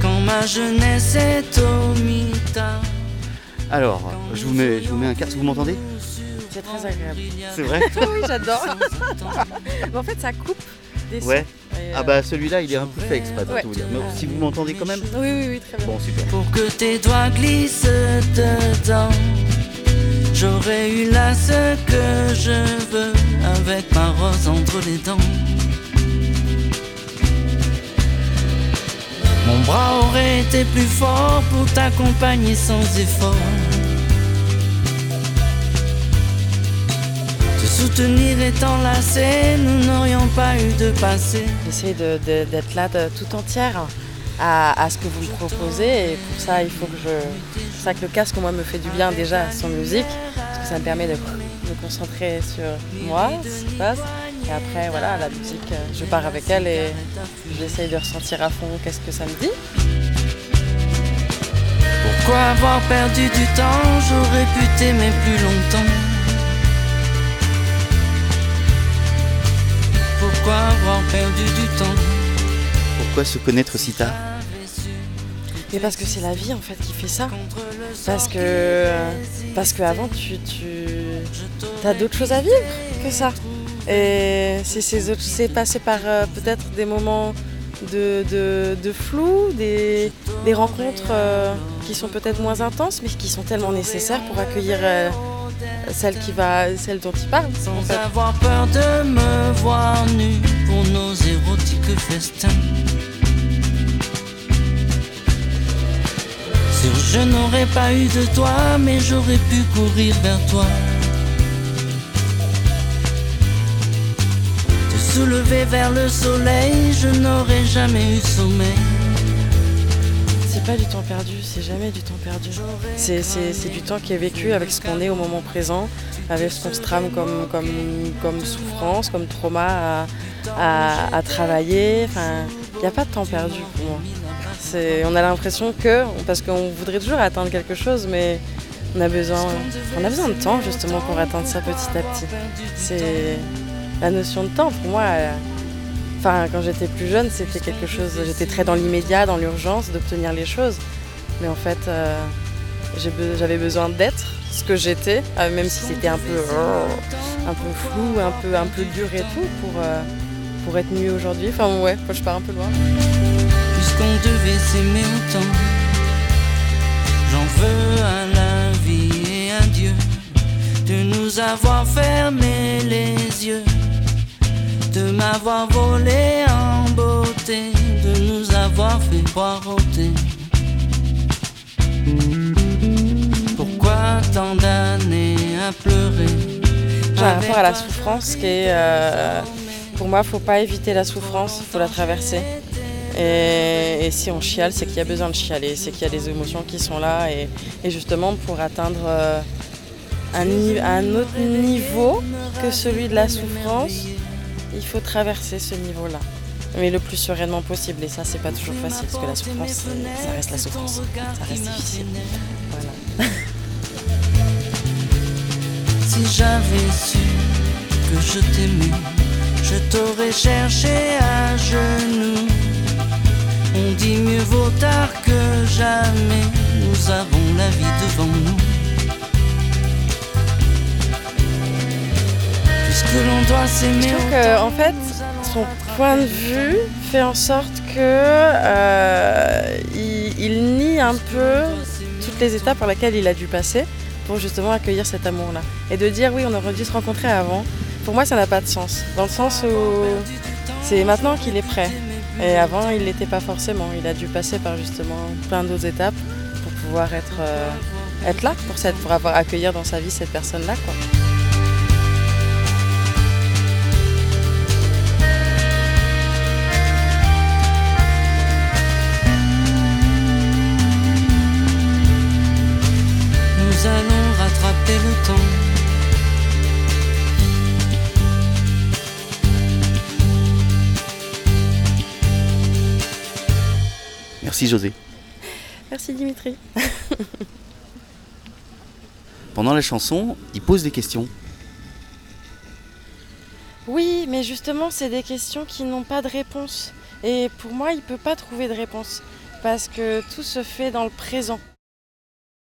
Quand ma jeunesse est au mitard. Alors, je vous mets, je vous mets un casque, vous m'entendez? C'est très agréable. C'est vrai? Oui, j'adore. En fait, ça coupe des sons. Ouais. Et, Ah euh, bah celui-là il est un peu fait exprès pour Ouais. tout vous dire. Mais si vous m'entendez quand même Oui, oui, oui, très bien. Bon super. pour que tes doigts glissent dedans. J'aurais eu là ce que je veux avec ma rose entre les dents. Bras aurait été plus fort pour t'accompagner sans effort. Te soutenir et t'enlacer, nous n'aurions pas eu de passé. J'essaie d'être là de- tout entière à, ce que vous me proposez et pour ça il faut que je. C'est ça que le casque moi me fait du bien déjà sans musique, parce que ça me permet de me concentrer sur moi, ce qui se passe. Et après voilà, la musique, euh, je pars avec elle et j'essaye de ressentir à fond qu'est-ce que ça me dit. Pourquoi avoir perdu du temps? J'aurais pu t'aimer plus longtemps. Pourquoi avoir perdu du temps? Pourquoi se connaître si tard? Mais parce que c'est la vie en fait qui fait ça. Parce que parce qu'avant tu, tu as d'autres choses à vivre que ça. Et c'est passé par euh, peut-être des moments de, de- de flou, des, des rencontres euh, qui sont peut-être moins intenses, mais qui sont tellement nécessaires pour accueillir euh, celle qui va, celle dont il parle. en Sans fait. avoir peur de me voir nu pour nos érotiques festins. Sûr, je n'aurais pas eu de toi, mais j'aurais pu courir vers toi. Te soulever vers le soleil, je n'aurais jamais eu sommeil. C'est pas du temps perdu, c'est jamais du temps perdu. C'est, du temps qui est vécu avec ce qu'on est au moment présent, avec ce qu'on se trame comme, comme, comme souffrance, comme trauma à, à- à travailler. Enfin, il n'y a pas de temps perdu pour moi. On a l'impression que, parce qu'on voudrait toujours atteindre quelque chose, mais on a besoin, on a besoin de temps justement pour atteindre ça petit à petit. C'est la notion de temps pour moi. elle- Enfin, quand j'étais plus jeune, c'était quelque chose. J'étais très dans l'immédiat, dans l'urgence d'obtenir les choses. Mais en fait, euh, j'avais besoin d'être ce que j'étais, euh, même si c'était un peu, un peu flou, un peu, un peu dur et tout, pour, euh, pour être mieux aujourd'hui. Enfin, ouais, je pars un peu loin. puisqu'on devait s'aimer autant. J'en veux à la vie et à Dieu de nous avoir fermé les yeux, de m'avoir volé en beauté, de nous avoir fait poireauter. Pourquoi tant d'années à pleurer? J'ai un rapport à la souffrance qui est. euh, pour moi, faut pas éviter la souffrance, il faut la traverser. Et, et si on chiale, c'est qu'il y a besoin de chialer, c'est qu'il y a des émotions qui sont là. Et, et justement, pour atteindre euh, un autre niveau que celui de la souffrance, il faut traverser ce niveau-là. Mais le plus sereinement possible. Et ça, c'est pas toujours facile, parce que la souffrance, ça reste la souffrance. Ça reste difficile. Voilà. Si j'avais su que je t'aimais, je t'aurais cherché à genoux. On dit mieux vaut tard que jamais, Puisque l'on doit s'aimer Je trouve autant, que, en fait, son point de vue fait en sorte que euh, il, il nie un peu toutes les étapes par lesquelles il a dû passer pour justement accueillir cet amour-là. Et de dire oui, on aurait dû se rencontrer avant, pour moi ça n'a pas de sens. Dans le sens où c'est maintenant qu'il est prêt. Et avant, il l'était pas forcément. Il a dû passer par justement plein d'autres étapes pour pouvoir être, euh, être là, pour, cette, pour avoir accueillir dans sa vie cette personne-là. quoi. Rattraper le temps. Merci José. Merci Dimitri. Pendant la chanson, il pose des questions. Oui, mais justement, c'est des questions qui n'ont pas de réponse. Et pour moi, il ne peut pas trouver de réponse parce que tout se fait dans le présent.